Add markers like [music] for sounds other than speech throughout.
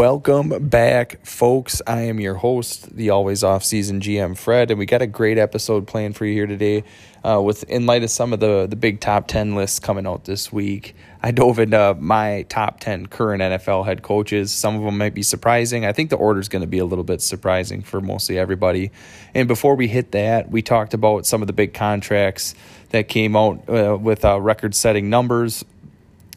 Welcome back, folks. I am your host, the always off season GM Fred, and we got a great episode planned for you here today. Uh, with in light of some of the the big top ten lists coming out this week, I dove into my top ten current NFL head coaches. Some of them might be surprising. I think the order is going to be a little bit surprising for mostly everybody. And before we hit that, we talked about some of the big contracts that came out uh, with uh, record setting numbers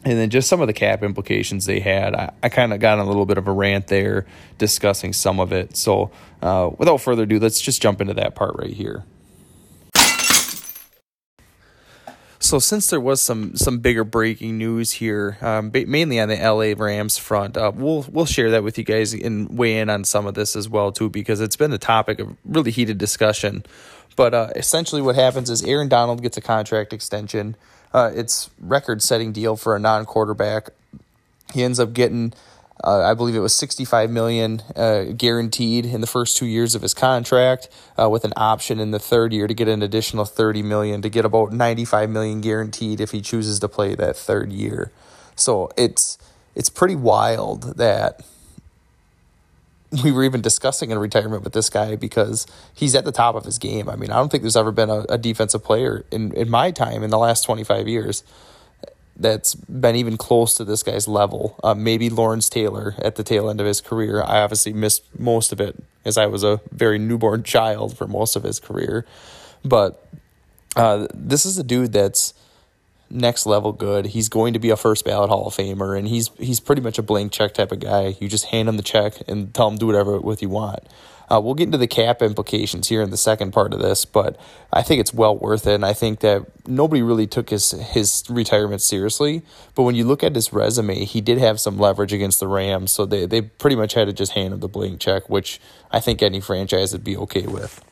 and then just some of the cap implications they had. I, I kind of got a little bit of a rant there discussing some of it. So, uh, without further ado, let's just jump into that part right here. So, since there was some some bigger breaking news here, um, mainly on the LA Rams front, uh, we'll we'll share that with you guys and weigh in on some of this as well too, because it's been a topic of really heated discussion. But uh, essentially, what happens is Aaron Donald gets a contract extension. Uh, it's record-setting deal for a non-quarterback. He ends up getting, uh, I believe it was sixty-five million uh, guaranteed in the first two years of his contract, uh, with an option in the third year to get an additional thirty million to get about ninety-five million guaranteed if he chooses to play that third year. So it's it's pretty wild that [laughs] we were even discussing in retirement with this guy because he's at the top of his game. I mean, I don't think there's ever been a, a defensive player in, in my time in the last 25 years that's been even close to this guy's level. Uh, maybe Lawrence Taylor at the tail end of his career. I obviously missed most of it as I was a very newborn [laughs] child for most of his career. But uh, this is a dude that's next level good. He's going to be a first ballot Hall of Famer, and he's he's pretty much a blank check type of guy. You just hand him the check and tell him do whatever with you want. Uh, we'll get into the cap implications here in the second part of this, but I think it's well worth it. And I think that nobody really took his his retirement seriously. But when you look at his resume, he did have some leverage against the Rams, so they they pretty much had to just hand him the blank check, which I think any franchise would be okay with.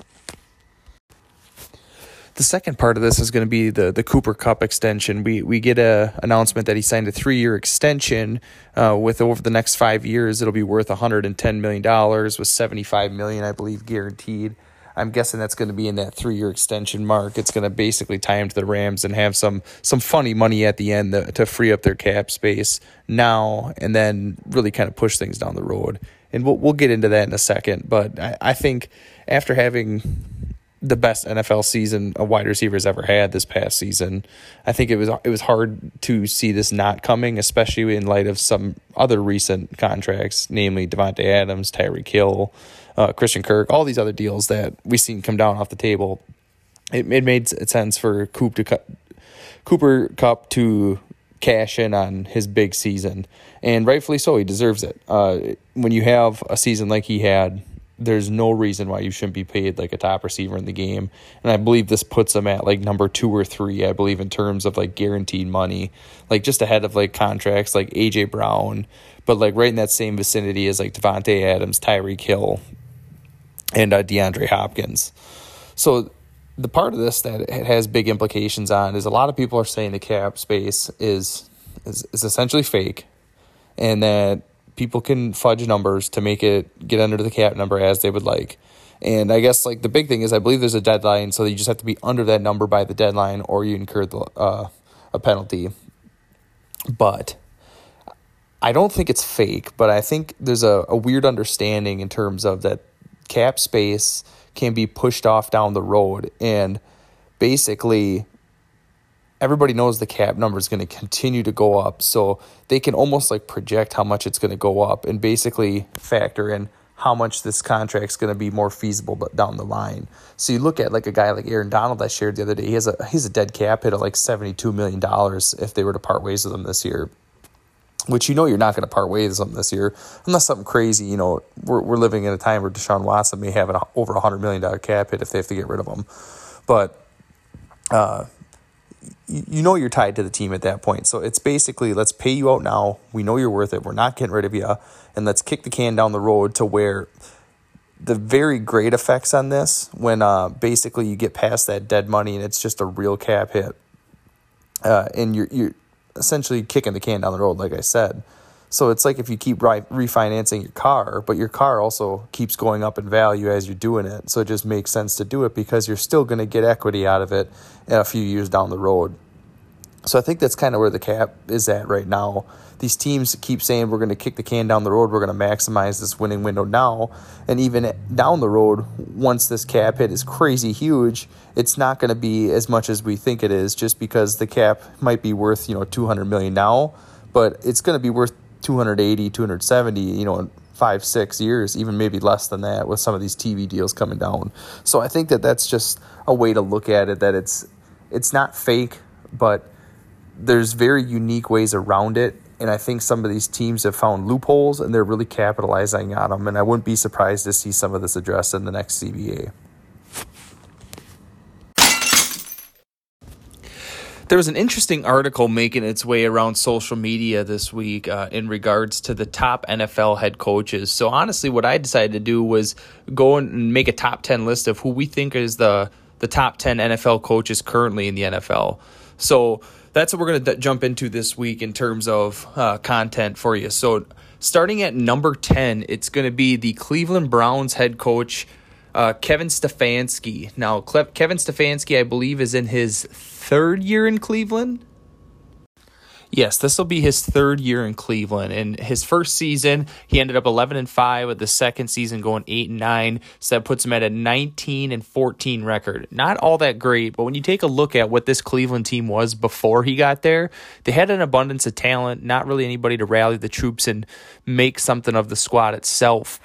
The second part of this is going to be the the Cooper Kupp extension. We we get a announcement that he signed a three year extension uh, with over the next five years. It'll be worth 110 million dollars with 75 million, I believe, guaranteed. I'm guessing that's going to be in that three year extension mark. It's going to basically tie him to the Rams and have some some funny money at the end to, to free up their cap space now and then really kind of push things down the road. And we'll we'll get into that in a second. But I, I think after having the best NFL season a wide receiver has ever had this past season. I think it was it was hard to see this not coming, especially in light of some other recent contracts, namely Davante Adams, Tyreek Hill, uh, Christian Kirk, all these other deals that we've seen come down off the table. It, it made sense for Coop to cut, Cooper Kupp to cash in on his big season, and rightfully so. He deserves it. Uh, when you have a season like he had there's no reason why you shouldn't be paid like a top receiver in the game. And I believe this puts him at like number two or three, I believe, in terms of like guaranteed money, like just ahead of like contracts like AJ Brown, but like right in that same vicinity as like Davante Adams, Tyreek Hill, and uh, DeAndre Hopkins. So the part of this that it has big implications on is a lot of people are saying the cap space is is, is essentially fake and that people can fudge numbers to make it get under the cap number as they would like. And I guess like the big thing is I believe there's a deadline, so you just have to be under that number by the deadline, or you incur the uh, a penalty. But I don't think it's fake, but I think there's a, a weird understanding in terms of that cap space can be pushed off down the road, and basically everybody knows the cap number is going to continue to go up. So they can almost like project how much it's going to go up and basically factor in how much this contract's going to be more feasible but down the line. So you look at like a guy like Aaron Donald I shared the other day. He has a he's a dead cap hit of like seventy two million dollars if they were to part ways with him this year. Which you know you're not going to part ways with him this year unless something crazy. You know we're we're living in a time where Deshaun Watson may have an over a hundred million dollar cap hit if they have to get rid of him. But uh, you know you're tied to the team at that point. So it's basically let's pay you out now. We know you're worth it. We're not getting rid of you, and let's kick the can down the road to where the very great effects on this when uh, basically you get past that dead money and it's just a real cap hit, uh, and you're you're essentially kicking the can down the road, like I said. So it's like if you keep re- refinancing your car, but your car also keeps going up in value as you're doing it. So it just makes sense to do it because you're still going to get equity out of it a few years down the road. So I think that's kind of where the cap is at right now. These teams keep saying we're going to kick the can down the road, we're going to maximize this winning window now, and even down the road, once this cap hit is crazy huge, it's not going to be as much as we think it is, just because the cap might be worth you know 200 million now, but it's going to be worth 280, 270, you know, in five, six years, even maybe less than that, with some of these TV deals coming down. So I think that that's just a way to look at it. That it's it's not fake, but there's very unique ways around it. And I think some of these teams have found loopholes and they're really capitalizing on them. And I wouldn't be surprised to see some of this addressed in the next CBA. There was an interesting article making its way around social media this week uh, in regards to the top NFL head coaches. So, honestly, what I decided to do was go and make a top 10 list of who we think is the, the top 10 NFL coaches currently in the NFL. So, that's what we're going to d- jump into this week in terms of uh, content for you. So, starting at number 10, it's going to be the Cleveland Browns head coach, uh, Kevin Stefanski. Now, Kevin Stefanski, I believe, is in his third year in Cleveland. Yes, this will be his third year in Cleveland. In his first season, he ended up 11 and 5 with the second season going 8 and 9. So that puts him at a 19 and 14 record. Not all that great, but when you take a look at what this Cleveland team was before he got there, they had an abundance of talent, not really anybody to rally the troops and make something of the squad itself.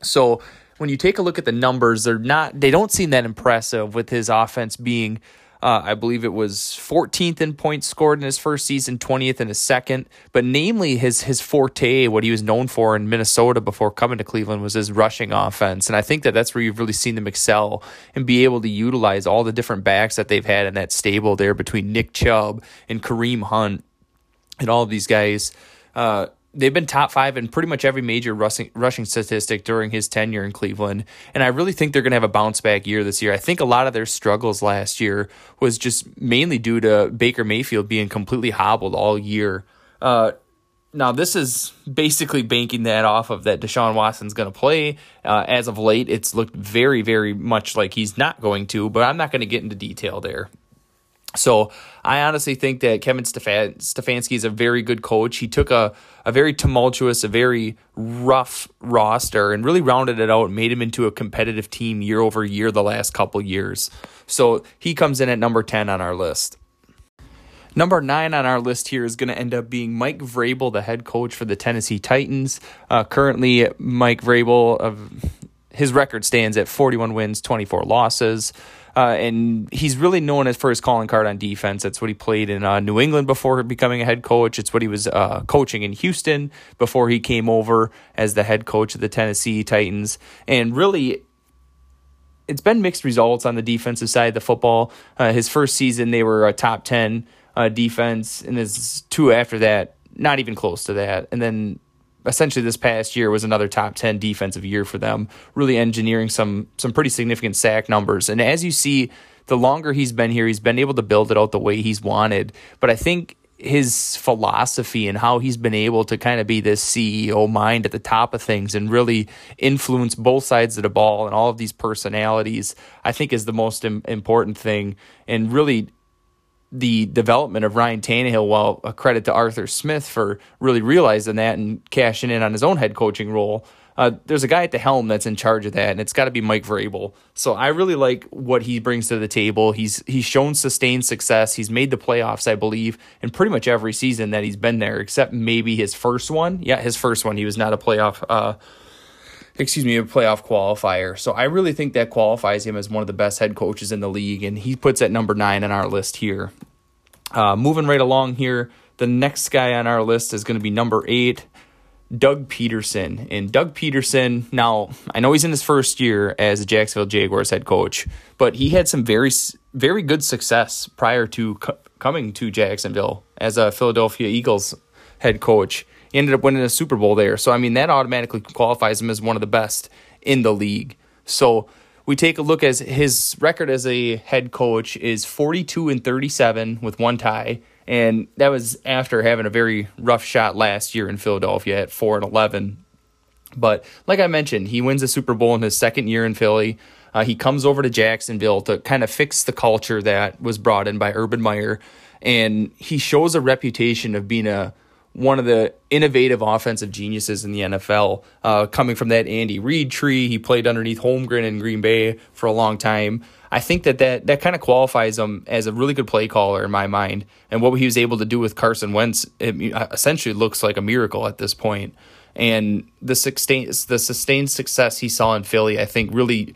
So when you take a look at the numbers, they're not they don't seem that impressive with his offense being uh, I believe it was 14th in points scored in his first season, 20th in his second. But namely, his his forte, what he was known for in Minnesota before coming to Cleveland, was his rushing offense. And I think that that's where you've really seen them excel and be able to utilize all the different backs that they've had in that stable there between Nick Chubb and Kareem Hunt and all of these guys. Uh, they've been top five in pretty much every major rushing, rushing statistic during his tenure in Cleveland. And I really think they're going to have a bounce back year this year. I think a lot of their struggles last year was just mainly due to Baker Mayfield being completely hobbled all year. Uh, now, this is basically banking that off of that Deshaun Watson's going to play. Uh, as of late, it's looked very, very much like he's not going to, but I'm not going to get into detail there. So I honestly think that Kevin Stefan- Stefanski is a very good coach. He took a, a very tumultuous, a very rough roster and really rounded it out and made him into a competitive team year over year the last couple years. So he comes in at number 10 on our list. Number nine on our list here is going to end up being Mike Vrabel, the head coach for the Tennessee Titans. Uh, currently, Mike Vrabel, of his record stands at 41 wins, 24 losses. Uh, and he's really known as for his calling card on defense. That's what he played in uh, New England before becoming a head coach. It's what he was uh, coaching in Houston before he came over as the head coach of the Tennessee Titans. And really, it's been mixed results on the defensive side of the football. Uh, his first season, they were a top 10 uh, defense, and his two after that, not even close to that. And then essentially this past year was another top 10 defensive year for them, really engineering some some pretty significant sack numbers. And as you see, the longer he's been here, he's been able to build it out the way he's wanted. But I think his philosophy and how he's been able to kind of be this CEO mind at the top of things and really influence both sides of the ball and all of these personalities, I think is the most important thing. And really the development of Ryan Tannehill, while a credit to Arthur Smith for really realizing that and cashing in on his own head coaching role. Uh, there's a guy at the helm that's in charge of that, and it's got to be Mike Vrabel. So I really like what he brings to the table. He's he's shown sustained success. He's made the playoffs, I believe, in pretty much every season that he's been there, except maybe his first one. Yeah, his first one. He was not a playoff. Uh, excuse me, a playoff qualifier. So I really think that qualifies him as one of the best head coaches in the league, and he puts at number nine on our list here. Uh, moving right along here, the next guy on our list is going to be number eight, Doug Pederson. And Doug Pederson, now I know he's in his first year as a Jacksonville Jaguars head coach, but he had some very, very good success prior to co- coming to Jacksonville as a Philadelphia Eagles head coach. He ended up winning a Super Bowl there. So, I mean, that automatically qualifies him as one of the best in the league. So, we take a look as his record as a head coach is 42 and 37 with one tie. And that was after having a very rough shot last year in Philadelphia at 4 and 11. But like I mentioned, he wins a Super Bowl in his second year in Philly. Uh, he comes over to Jacksonville to kind of fix the culture that was brought in by Urban Meyer and he shows a reputation of being a one of the innovative offensive geniuses in the NFL, uh, coming from that Andy Reid tree. He played underneath Holmgren in Green Bay for a long time. I think that that, that kind of qualifies him as a really good play caller in my mind. And what he was able to do with Carson Wentz it essentially looks like a miracle at this point. And the sustained, the sustained success he saw in Philly, I think, really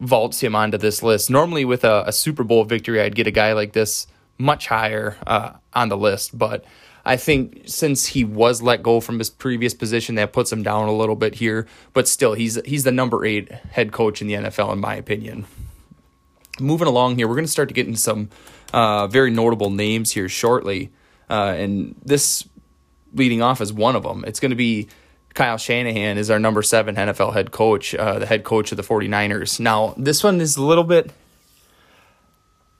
vaults him onto this list. Normally, with a, a Super Bowl victory, I'd get a guy like this much higher uh, on the list. But I think since he was let go from his previous position, that puts him down a little bit here. But still, he's he's the number eight head coach in the NFL, in my opinion moving along here, we're going to start to get into some uh, very notable names here shortly. Uh, and this leading off is one of them. It's going to be Kyle Shanahan is our number seven NFL head coach, uh, the head coach of the 49ers. Now, this one is a little bit,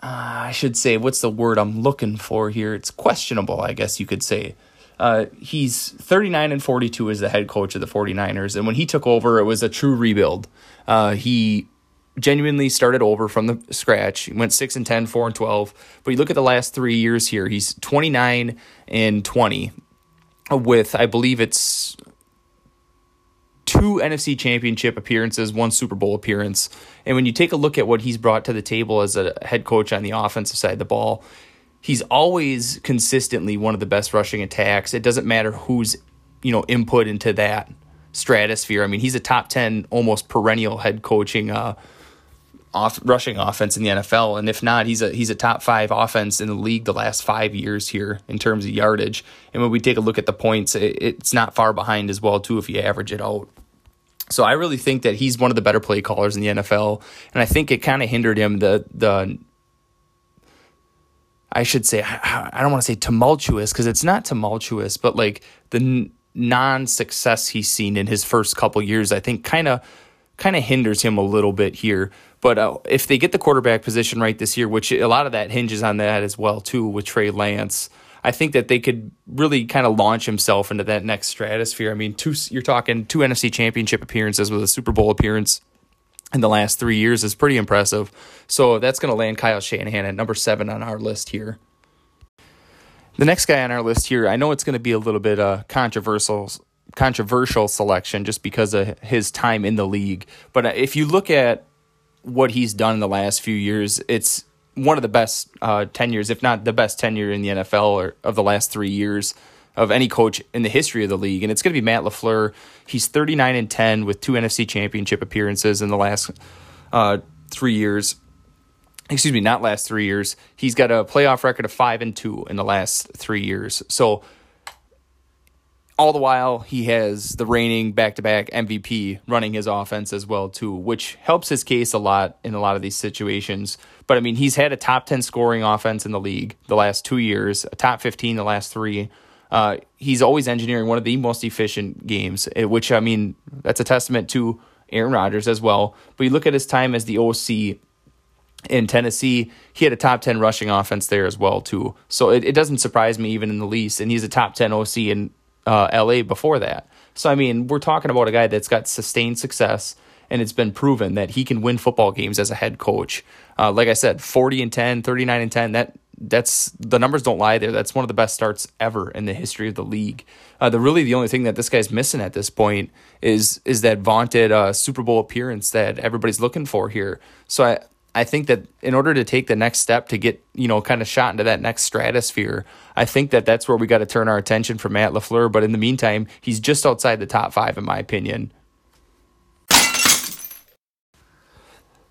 uh, I should say, what's the word I'm looking for here? It's questionable, I guess you could say. Uh, he's 39 and 42 as the head coach of the 49ers. And when he took over, it was a true rebuild. Uh, he genuinely started over from the scratch. He went 6 and 10, 4 and 12. But you look at the last three years here, he's 29 and 20 with, I believe it's two NFC championship appearances, one Super Bowl appearance. And when you take a look at what he's brought to the table as a head coach on the offensive side of the ball, he's always consistently one of the best rushing attacks. It doesn't matter who's, you know, input into that stratosphere. I mean, he's a top 10 almost perennial head coaching uh, off rushing offense in the NFL, and if not, he's a he's a top five offense in the league the last five years here in terms of yardage. And when we take a look at the points, it, it's not far behind as well too if you average it out. So I really think that he's one of the better play callers in the NFL, and I think it kind of hindered him the the. I should say I don't want to say tumultuous because it's not tumultuous, but like the non-success he's seen in his first couple years, I think kind of kind of hinders him a little bit here. But uh, if they get the quarterback position right this year, which a lot of that hinges on that as well too with Trey Lance, I think that they could really kind of launch himself into that next stratosphere. I mean, two you're talking two NFC Championship appearances with a Super Bowl appearance in the last three years is pretty impressive. So that's going to land Kyle Shanahan at number seven on our list here. The next guy on our list here, I know it's going to be a little bit uh, controversial controversial selection just because of his time in the league. But if you look at what he's done in the last few years, it's one of the best uh, tenures, if not the best tenure in the NFL or of the last three years of any coach in the history of the league. And it's going to be Matt LaFleur. He's 39 and 10 with two NFC championship appearances in the last uh, three years. Excuse me, not last three years. He's got a playoff record of five and two in the last three years. So all the while he has the reigning back-to-back MVP running his offense as well too, which helps his case a lot in a lot of these situations. But I mean, he's had a top 10 scoring offense in the league the last 2 years, a top 15 the last 3. Uh, he's always engineering one of the most efficient games, eh, which I mean, that's a testament to Aaron Rodgers as well. But you look at his time as the OC in Tennessee, he had a top 10 rushing offense there as well too. So it, it doesn't surprise me even in the least. And he's a top 10 OC in uh, LA before that. So, I mean, we're talking about a guy that's got sustained success and it's been proven that he can win football games as a head coach. Uh, like I said, 40 and 10, 39 and 10, that that's the numbers don't lie there. That's one of the best starts ever in the history of the league. Uh, the really the only thing that this guy's missing at this point is is that vaunted uh, Super Bowl appearance that everybody's looking for here. So I I think that in order to take the next step to get, you know, kind of shot into that next stratosphere, I think that that's where we got to turn our attention for Matt LaFleur. But in the meantime, he's just outside the top five, in my opinion.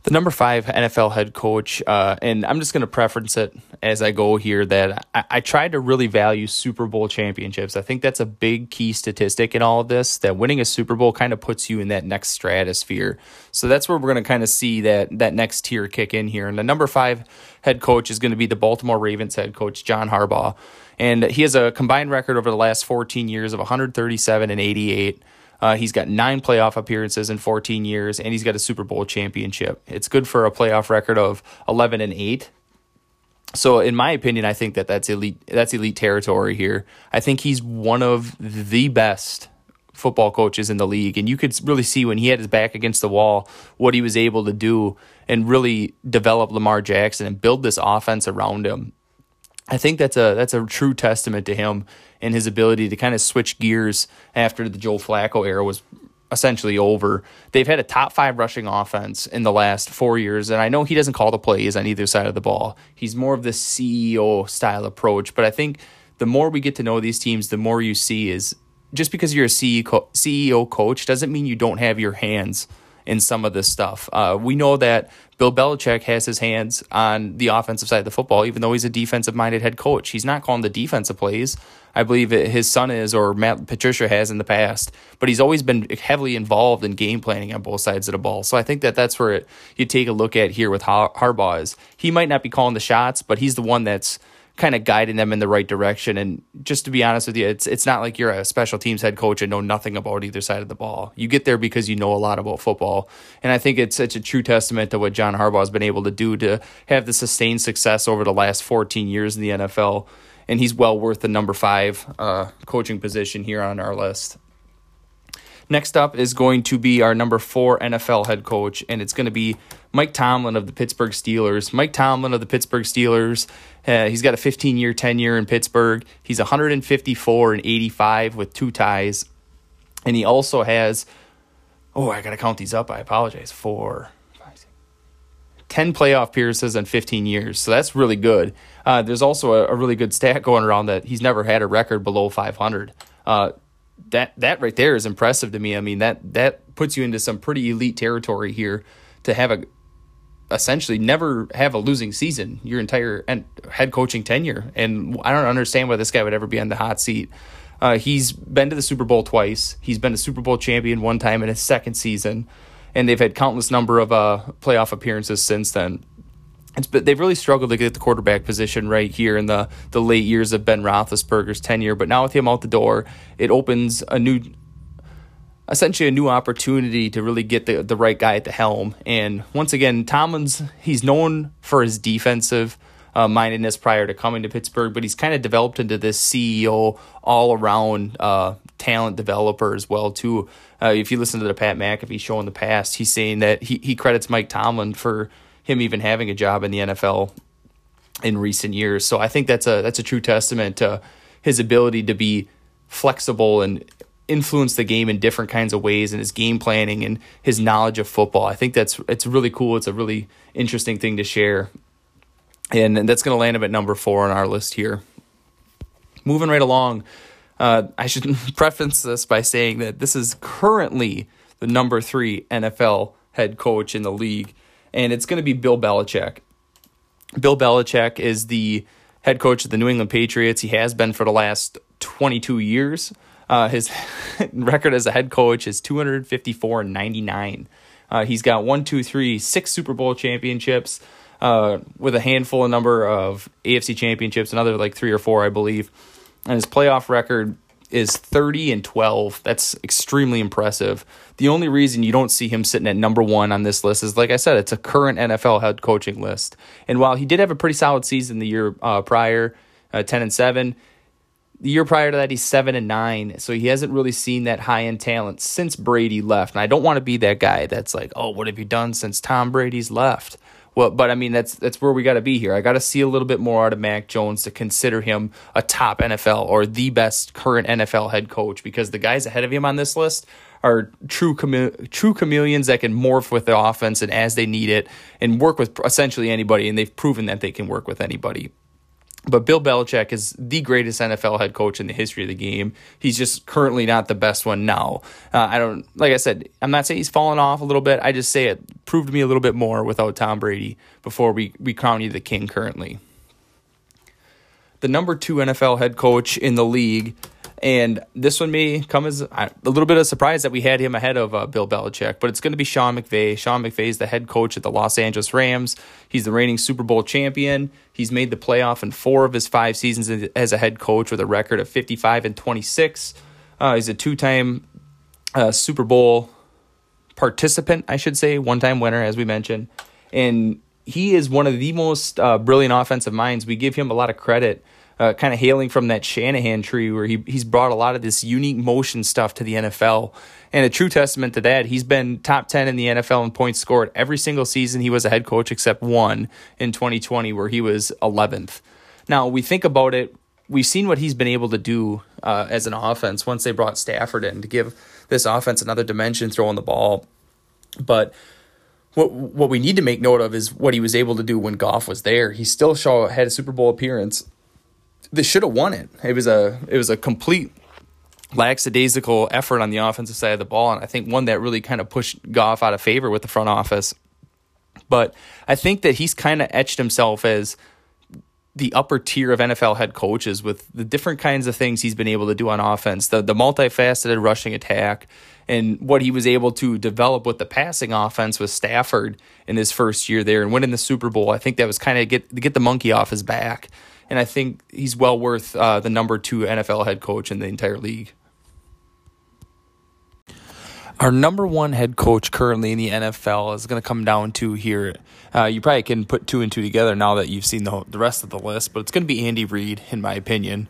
The number five NFL head coach, uh, and I'm just going to preference it as I go here that I, I tried to really value Super Bowl championships. I think that's a big key statistic in all of this. That winning a Super Bowl kind of puts you in that next stratosphere. So that's where we're going to kind of see that that next tier kick in here. And the number five head coach is going to be the Baltimore Ravens head coach John Harbaugh, and he has a combined record over the last 14 years of 137 and 88. Uh, he's got nine playoff appearances in 14 years, and he's got a Super Bowl championship. It's good for a playoff record of 11 and eight. So, in my opinion, I think that that's elite. That's elite territory here. I think he's one of the best football coaches in the league, and you could really see when he had his back against the wall what he was able to do and really develop Lamar Jackson and build this offense around him I think that's a that's a true testament to him and his ability to kind of switch gears after the Joe Flacco era was essentially over. They've had a top five rushing offense in the last four years, and I know he doesn't call the plays on either side of the ball. He's more of the CEO style approach, but I think the more we get to know these teams, the more you see is just because you're a CEO coach doesn't mean you don't have your hands in some of this stuff. Uh, we know that Bill Belichick has his hands on the offensive side of the football, even though he's a defensive minded head coach. He's not calling the defensive plays. I believe his son is, or Matt Patricia has in the past, but he's always been heavily involved in game planning on both sides of the ball. So I think that that's where it, you take a look at here with Harbaugh is he might not be calling the shots, but he's the one that's kind of guiding them in the right direction. And just to be honest with you, it's it's not like you're a special teams head coach and know nothing about either side of the ball. You get there because you know a lot about football. And I think it's such a true testament to what John Harbaugh has been able to do to have the sustained success over the last 14 years in the NFL. And he's well worth the number five uh, coaching position here on our list. Next up is going to be our number four NFL head coach, and it's going to be Mike Tomlin of the Pittsburgh Steelers. Mike Tomlin of the Pittsburgh Steelers, uh, he's got a 15 year tenure in Pittsburgh. He's 154 and 85 with two ties. And he also has, oh, I got to count these up. I apologize. Four, five, six, 10 playoff appearances in 15 years. So that's really good. Uh, there's also a, a, really good stat going around that he's never had a record below 500. Uh, that that right there is impressive to me. I mean that that puts you into some pretty elite territory here to have a essentially never have a losing season your entire and head coaching tenure. And I don't understand why this guy would ever be on the hot seat. Uh, he's been to the Super Bowl twice. He's been a Super Bowl champion one time in his second season, and they've had countless number of uh, playoff appearances since then it's but they've really struggled to get the quarterback position right here in the the late years of Ben Roethlisberger's tenure. But now with him out the door, it opens a new, essentially a new opportunity to really get the the right guy at the helm. And once again, Tomlin's he's known for his defensive. Uh, mindedness prior to coming to Pittsburgh, but he's kind of developed into this CEO all around uh, talent developer as well too. Uh, if you listen to the Pat McAfee show in the past, he's saying that he, he credits Mike Tomlin for him even having a job in the NFL in recent years. So I think that's a that's a true testament to his ability to be flexible and influence the game in different kinds of ways and his game planning and his knowledge of football. I think that's it's really cool. It's a really interesting thing to share. And, and that's going to land him at number 4 on our list here. Moving right along, uh, I should [laughs] preface this by saying that this is currently the number 3 NFL head coach in the league and it's going to be Bill Belichick. Bill Belichick is the head coach of the New England Patriots. He has been for the last 22 years. Uh, his [laughs] record as a head coach is 254 and 99. Uh, he's got one, two, three, six Super Bowl championships, uh, with a handful of number of AFC championships, another like three or four, I believe. And his playoff record is 30 and 12. That's extremely impressive. The only reason you don't see him sitting at number one on this list is, like I said, it's a current NFL head coaching list. And while he did have a pretty solid season the year uh, prior, uh, 10 and 7, the year prior to that, he's 7 and 9. So he hasn't really seen that high end talent since Brady left. And I don't want to be that guy that's like, oh, what have you done since Tom Brady's left? Well, but I mean that's that's where we got to be here. I got to see a little bit more out of Mac Jones to consider him a top NFL or the best current NFL head coach because the guys ahead of him on this list are true chame- true chameleons that can morph with the offense and as they need it and work with essentially anybody and they've proven that they can work with anybody. But Bill Belichick is the greatest NFL head coach in the history of the game. He's just currently not the best one now. Uh, I don't, like I said, I'm not saying he's fallen off a little bit. I just say it proved me a little bit more without Tom Brady before we, we crown you the king currently. The number two NFL head coach in the league and this one may come as a little bit of a surprise that we had him ahead of uh, Bill Belichick, but it's going to be Sean McVay. Sean McVay is the head coach at the Los Angeles Rams. He's the reigning Super Bowl champion. He's made the playoff in four of his five seasons as a head coach with a record of 55 and 26. Uh, he's a two time uh, Super Bowl participant, I should say, one time winner, as we mentioned. And he is one of the most uh, brilliant offensive minds. We give him a lot of credit uh, kind of hailing from that Shanahan tree where he, he's brought a lot of this unique motion stuff to the NFL. And a true testament to that, he's been top 10 in the NFL in points scored every single season he was a head coach except one in 2020 where he was 11th. Now we think about it. We've seen what he's been able to do uh, as an offense once they brought Stafford in to give this offense another dimension throwing the ball. But what what we need to make note of is what he was able to do when Goff was there. He still show, had a Super Bowl appearance. They should have won it. It was a it was a complete lackadaisical effort on the offensive side of the ball, and I think one that really kind of pushed Goff out of favor with the front office. But I think that he's kind of etched himself as the upper tier of NFL head coaches with the different kinds of things he's been able to do on offense, the the multifaceted rushing attack, and what he was able to develop with the passing offense with Stafford in his first year there and winning the Super Bowl. I think that was kind of get get the monkey off his back, and I think he's well worth uh, the number two NFL head coach in the entire league. Our number one head coach currently in the NFL is going to come down to here. Uh, you probably can put two and two together now that you've seen the, the rest of the list, but it's going to be Andy Reid, in my opinion.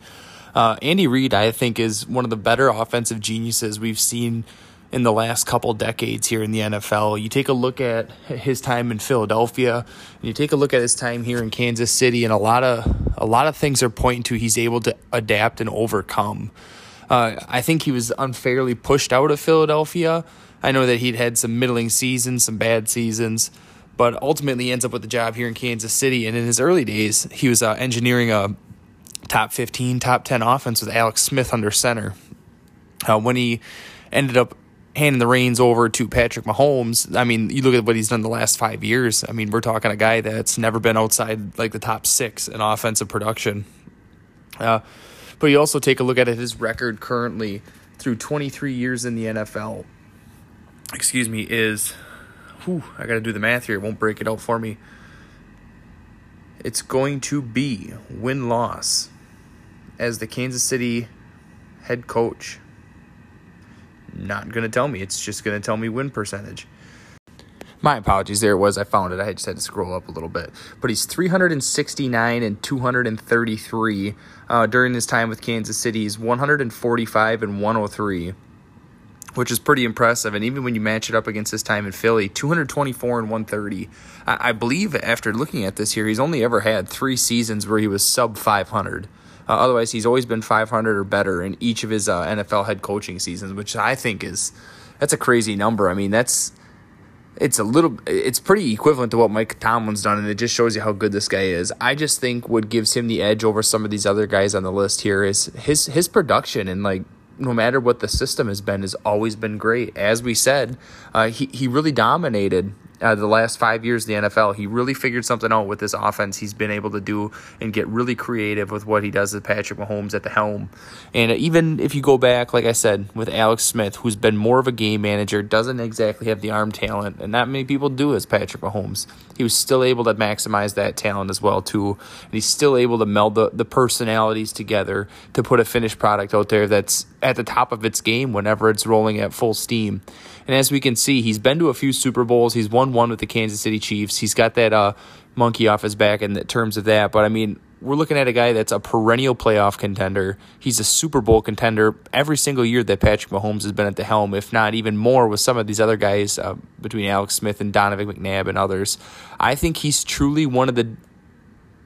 Uh, Andy Reid, I think, is one of the better offensive geniuses we've seen in the last couple decades here in the NFL. You take a look at his time in Philadelphia, and you take a look at his time here in Kansas City, and a lot of a lot of things are pointing to he's able to adapt and overcome. Uh, I think he was unfairly pushed out of Philadelphia. I know that he'd had some middling seasons, some bad seasons, but ultimately ends up with the job here in Kansas City. And in his early days, he was uh, engineering a top 15, top 10 offense with Alex Smith under center. Uh, when he ended up handing the reins over to Patrick Mahomes, I mean, you look at what he's done the last five years. I mean, we're talking a guy that's never been outside like the top six in offensive production. Uh, but you also take a look at his record currently through 23 years in the NFL. Excuse me, is whew, I got to do the math here. It won't break it out for me. It's going to be win loss as the Kansas City head coach. Not going to tell me. It's just going to tell me win percentage. My apologies. There it was. I found it. I just had to scroll up a little bit. But he's 369 and 233 uh, during his time with Kansas City. He's 145 and 103, which is pretty impressive. And even when you match it up against his time in Philly, 224 and 130. I, I believe after looking at this here, he's only ever had three seasons where he was sub 500. Uh, otherwise, he's always been 500 or better in each of his uh, NFL head coaching seasons, which I think is that's a crazy number. I mean, that's it's a little it's pretty equivalent to what Mike Tomlin's done, and it just shows you how good this guy is. I just think what gives him the edge over some of these other guys on the list here is his his production and like no matter what the system has been has always been great. As we said, uh, he he really dominated uh, the last five years in the NFL. He really figured something out with this offense he's been able to do and get really creative with what he does with Patrick Mahomes at the helm. And even if you go back, like I said, with Alex Smith, who's been more of a game manager, doesn't exactly have the arm talent, and not many people do as Patrick Mahomes. He was still able to maximize that talent as well too, and he's still able to meld the, the personalities together to put a finished product out there that's at the top of its game whenever it's rolling at full steam. And as we can see, he's been to a few Super Bowls. He's won one with the Kansas City Chiefs. He's got that uh, monkey off his back in terms of that. But I mean, we're looking at a guy that's a perennial playoff contender. He's a Super Bowl contender every single year that Patrick Mahomes has been at the helm, if not even more with some of these other guys uh, between Alex Smith and Donovan McNabb and others. I think he's truly one of the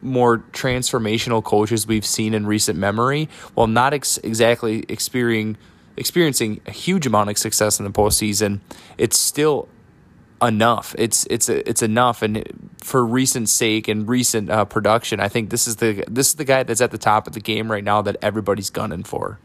more transformational coaches we've seen in recent memory, while not ex- exactly experiencing experiencing a huge amount of success in the postseason, it's still enough. It's it's it's enough, and for recent sake and recent uh, production, I think this is the this is the guy that's at the top of the game right now that everybody's gunning for.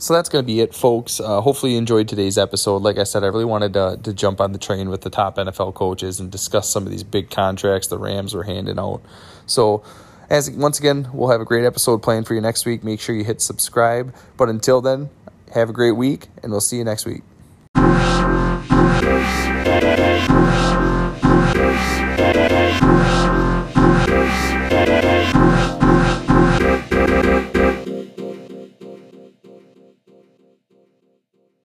So that's going to be it, folks. Uh, hopefully, you enjoyed today's episode. Like I said, I really wanted to, to jump on the train with the top NFL coaches and discuss some of these big contracts the Rams are handing out. So, as once again, we'll have a great episode planned for you next week. Make sure you hit subscribe. But until then, have a great week, and we'll see you next week.